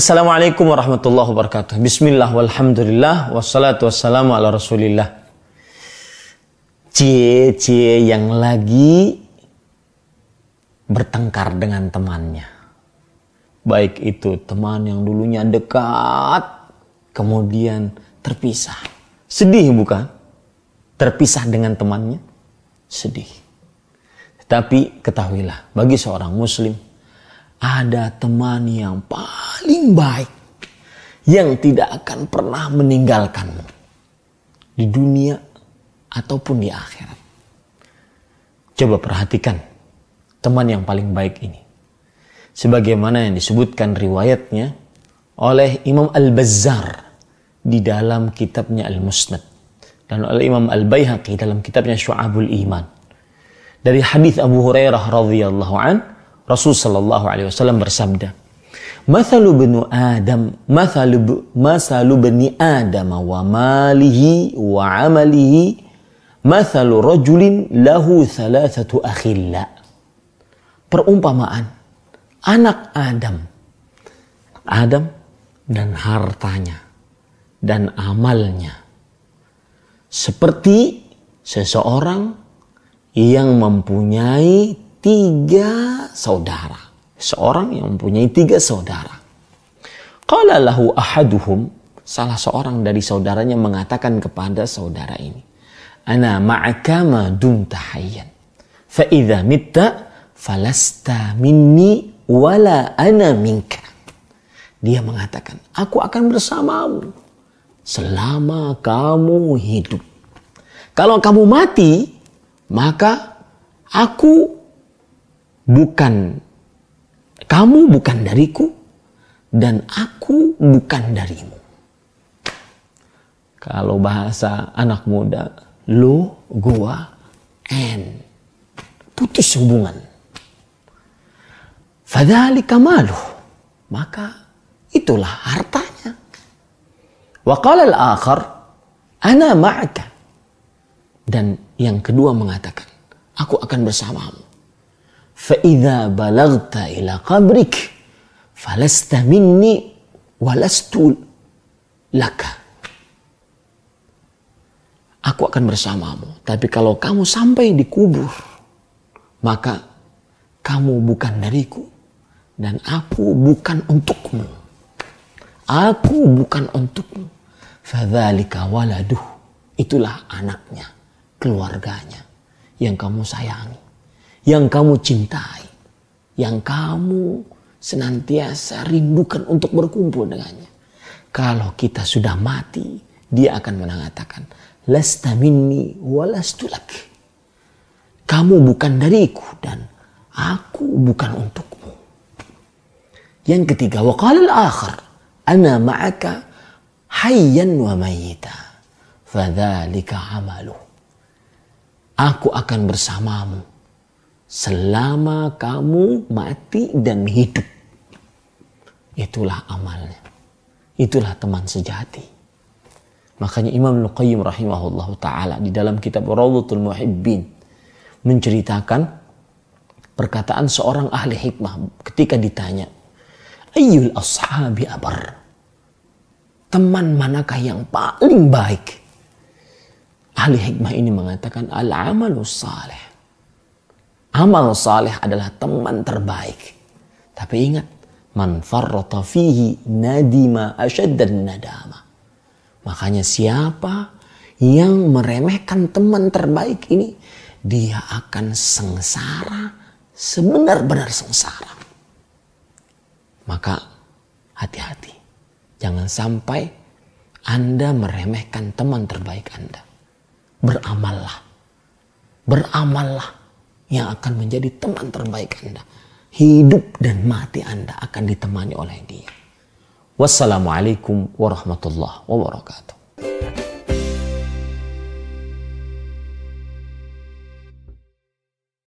Assalamualaikum warahmatullahi wabarakatuh. Bismillah walhamdulillah wassalatu wassalamu ala rasulillah. Cie-cie yang lagi bertengkar dengan temannya. Baik itu teman yang dulunya dekat, kemudian terpisah. Sedih bukan? Terpisah dengan temannya? Sedih. Tapi ketahuilah, bagi seorang muslim, ada teman yang paling baik yang tidak akan pernah meninggalkanmu di dunia ataupun di akhirat. Coba perhatikan teman yang paling baik ini. Sebagaimana yang disebutkan riwayatnya oleh Imam Al-Bazzar di dalam kitabnya Al-Musnad dan oleh Imam Al-Baihaqi dalam kitabnya Syu'abul Iman. Dari hadis Abu Hurairah radhiyallahu an Rasul sallallahu alaihi wasallam bersabda, "Mathalu bani Adam, mathalu mathalu bani Adam wa malihi wa amalihi mathalu rajulin lahu thalathatu akhilla." Perumpamaan anak Adam. Adam dan hartanya dan amalnya. Seperti seseorang yang mempunyai tiga saudara. Seorang yang mempunyai tiga saudara. Qala lahu ahaduhum, salah seorang dari saudaranya mengatakan kepada saudara ini, Ana ma'aka ma dumta hayyan. Fa idza mitta falasta minni wala ana minka. Dia mengatakan, aku akan bersamamu selama kamu hidup. Kalau kamu mati, maka aku bukan kamu bukan dariku dan aku bukan darimu. Kalau bahasa anak muda, lo, gua, and putus hubungan. Fadhalika maluh. Maka itulah hartanya. Wa qala al-akhar, ana ma'aka. Dan yang kedua mengatakan, aku akan bersamamu. فإذا بلغت إلى قبرك فلست مني ولست لك Aku akan bersamamu. Tapi kalau kamu sampai di kubur, maka kamu bukan dariku. Dan aku bukan untukmu. Aku bukan untukmu. Fadzalika waladuh. Itulah anaknya, keluarganya yang kamu sayangi yang kamu cintai, yang kamu senantiasa rindukan untuk berkumpul dengannya. Kalau kita sudah mati, dia akan mengatakan, Lasta minni walastulak. Kamu bukan dariku dan aku bukan untukmu. Yang ketiga, waqala al-akhar, ana ma'aka hayyan wa mayyita. Fadzalika amalu. Aku akan bersamamu selama kamu mati dan hidup. Itulah amalnya. Itulah teman sejati. Makanya Imam Al-Qayyim rahimahullah ta'ala di dalam kitab Rawdatul Muhibbin menceritakan perkataan seorang ahli hikmah ketika ditanya Ayyul ashabi abar Teman manakah yang paling baik? Ahli hikmah ini mengatakan al-amalus salih Amal saleh adalah teman terbaik. Tapi ingat, man farrata fihi nadima asyaddan nadama. Makanya siapa yang meremehkan teman terbaik ini, dia akan sengsara, sebenar-benar sengsara. Maka hati-hati. Jangan sampai Anda meremehkan teman terbaik Anda. Beramallah. Beramallah yang akan menjadi teman terbaik Anda. Hidup dan mati Anda akan ditemani oleh dia. Wassalamualaikum warahmatullahi wabarakatuh.